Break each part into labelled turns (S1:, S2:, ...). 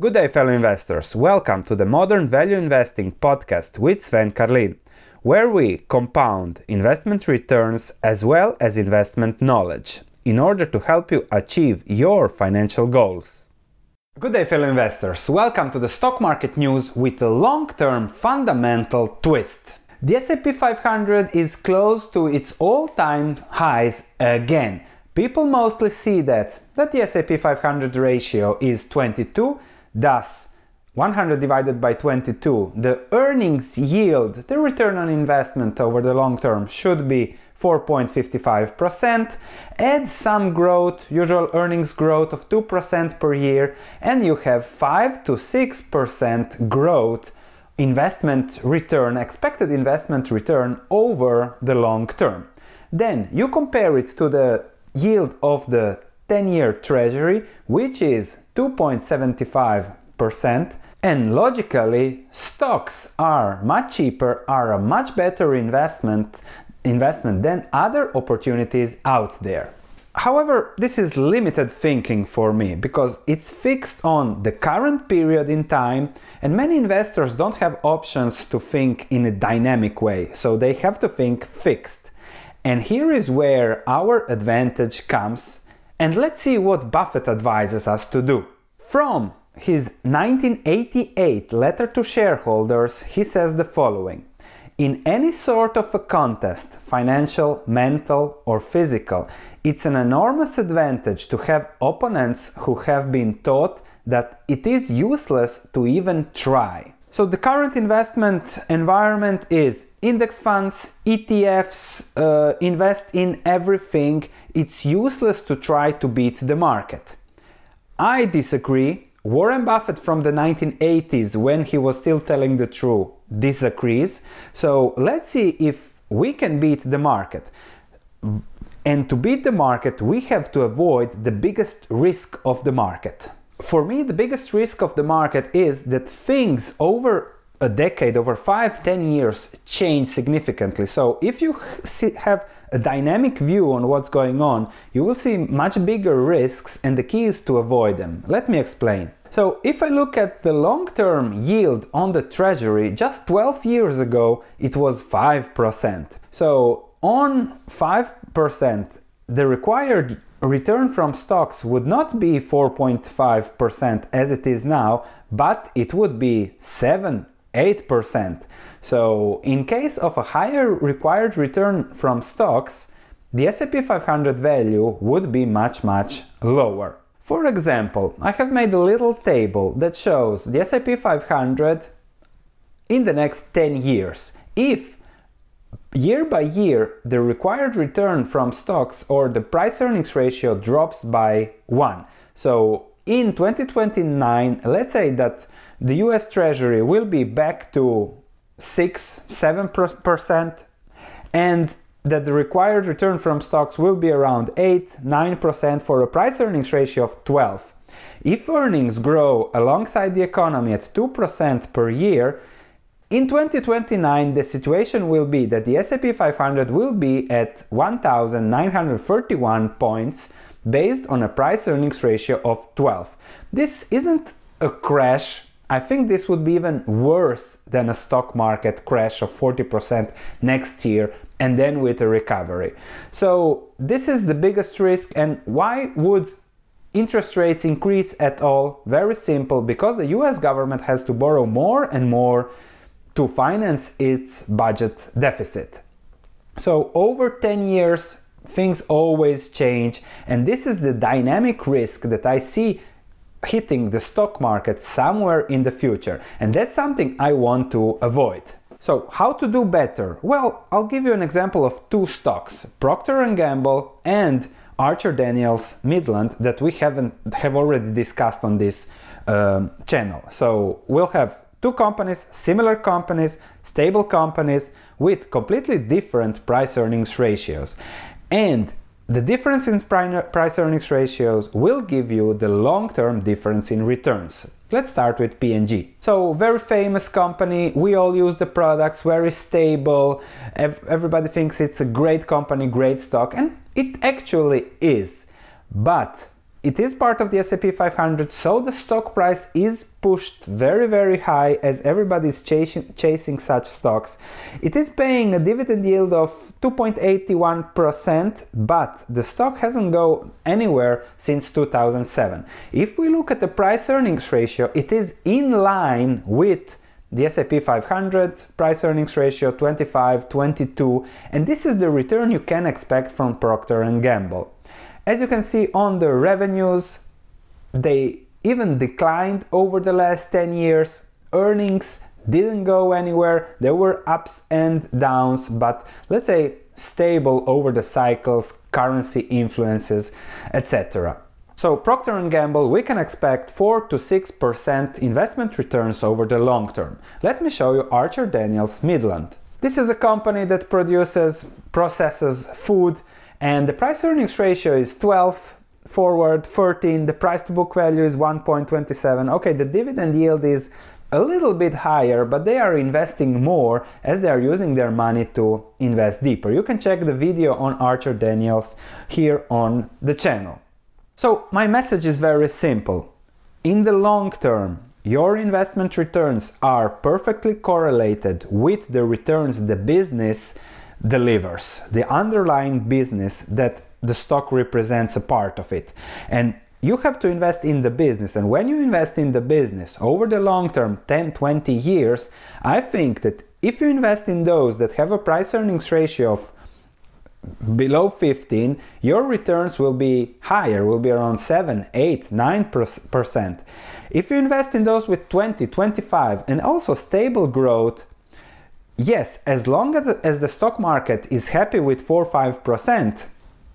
S1: Good day, fellow investors. Welcome to the Modern Value Investing podcast with Sven Carlin, where we compound investment returns as well as investment knowledge in order to help you achieve your financial goals. Good day, fellow investors. Welcome to the stock market news with a long term fundamental twist. The S&P 500 is close to its all-time highs again. People mostly see that that the S&P 500 ratio is 22 Thus, 100 divided by 22, the earnings yield, the return on investment over the long term should be 4.55%. Add some growth, usual earnings growth of 2% per year, and you have 5 to 6% growth investment return, expected investment return over the long term. Then you compare it to the yield of the 10 year treasury, which is 2.75%. And logically, stocks are much cheaper, are a much better investment, investment than other opportunities out there. However, this is limited thinking for me because it's fixed on the current period in time, and many investors don't have options to think in a dynamic way, so they have to think fixed. And here is where our advantage comes and let's see what Buffett advises us to do. From his 1988 letter to shareholders, he says the following In any sort of a contest, financial, mental, or physical, it's an enormous advantage to have opponents who have been taught that it is useless to even try. So the current investment environment is index funds, ETFs, uh, invest in everything. It's useless to try to beat the market. I disagree. Warren Buffett from the 1980s, when he was still telling the truth, disagrees. So let's see if we can beat the market. And to beat the market, we have to avoid the biggest risk of the market for me, the biggest risk of the market is that things over a decade, over five, ten years, change significantly. So if you have a dynamic view on what's going on, you will see much bigger risks, and the key is to avoid them. Let me explain. So, if I look at the long term yield on the treasury, just 12 years ago it was 5%. So, on 5%, the required return from stocks would not be 4.5% as it is now, but it would be 7 8%. So, in case of a higher required return from stocks, the S&P 500 value would be much much lower. For example, I have made a little table that shows the S&P 500 in the next 10 years. If year by year, the required return from stocks or the price earnings ratio drops by 1. So in 2029, let's say that the US Treasury will be back to 6 7% and that the required return from stocks will be around 8 9% for a price earnings ratio of 12. If earnings grow alongside the economy at 2% per year, in 2029, the situation will be that the S&P 500 will be at 1931 points based on a price earnings ratio of 12. This isn't a crash. I think this would be even worse than a stock market crash of 40% next year and then with a recovery. So, this is the biggest risk and why would interest rates increase at all? Very simple because the US government has to borrow more and more to finance its budget deficit. So, over 10 years, things always change, and this is the dynamic risk that I see hitting the stock market somewhere in the future, and that's something I want to avoid. So, how to do better? Well, I'll give you an example of two stocks, Procter and Gamble and Archer Daniels Midland that we haven't have already discussed on this um, channel. So, we'll have Two companies, similar companies, stable companies with completely different price earnings ratios. And the difference in price earnings ratios will give you the long term difference in returns. Let's start with P&G. So, very famous company, we all use the products, very stable. Everybody thinks it's a great company, great stock, and it actually is. But it is part of the S&P 500, so the stock price is pushed very very high as everybody is chasing, chasing such stocks. It is paying a dividend yield of 2.81%, but the stock hasn't gone anywhere since 2007. If we look at the price earnings ratio, it is in line with the S&P 500 price earnings ratio 25 22 and this is the return you can expect from Procter & Gamble. As you can see on the revenues they even declined over the last 10 years. Earnings didn't go anywhere. There were ups and downs, but let's say stable over the cycles, currency influences, etc. So Procter & Gamble, we can expect 4 to 6% investment returns over the long term. Let me show you Archer Daniels Midland. This is a company that produces, processes food, and the price earnings ratio is 12 forward 13 the price to book value is 1.27 okay the dividend yield is a little bit higher but they are investing more as they are using their money to invest deeper. You can check the video on archer daniels here on the channel. So my message is very simple. In the long term your investment returns are perfectly correlated with the returns the business delivers the underlying business that the stock represents a part of it. And you have to invest in the business. And when you invest in the business over the long term, 10, 20 years, I think that if you invest in those that have a price earnings ratio of below 15, your returns will be higher, will be around 7, 8, 9%. If you invest in those with 20, 25, and also stable growth, yes, as long as, the stock market is happy with 4 5%,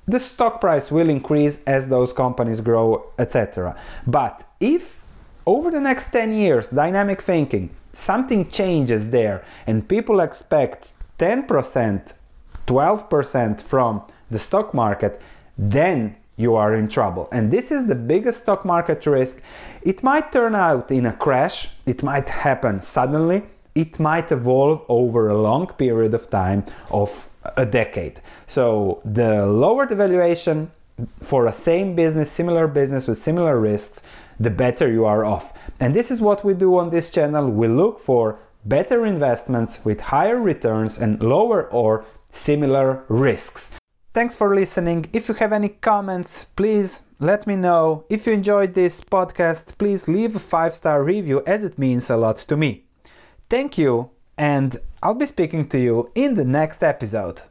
S1: the stock price will increase as those companies grow, etc. But if over the next 10 years, dynamic thinking, something changes there and people expect 10%, 12% from the stock market, then you are in trouble. And this is the biggest stock market risk. It might turn out in a crash, it might happen suddenly, it might evolve over a long period of time of a decade. So the lower the valuation for a same business, similar business with similar risks, the better you are off. And this is what we do on this channel. We look for better investments with higher returns and lower or similar risks. Thanks for listening. If you have any comments, please let me know. If you enjoyed this podcast, please leave a five star review as it means a lot to me. Thank you, and I'll be speaking to you in the next episode.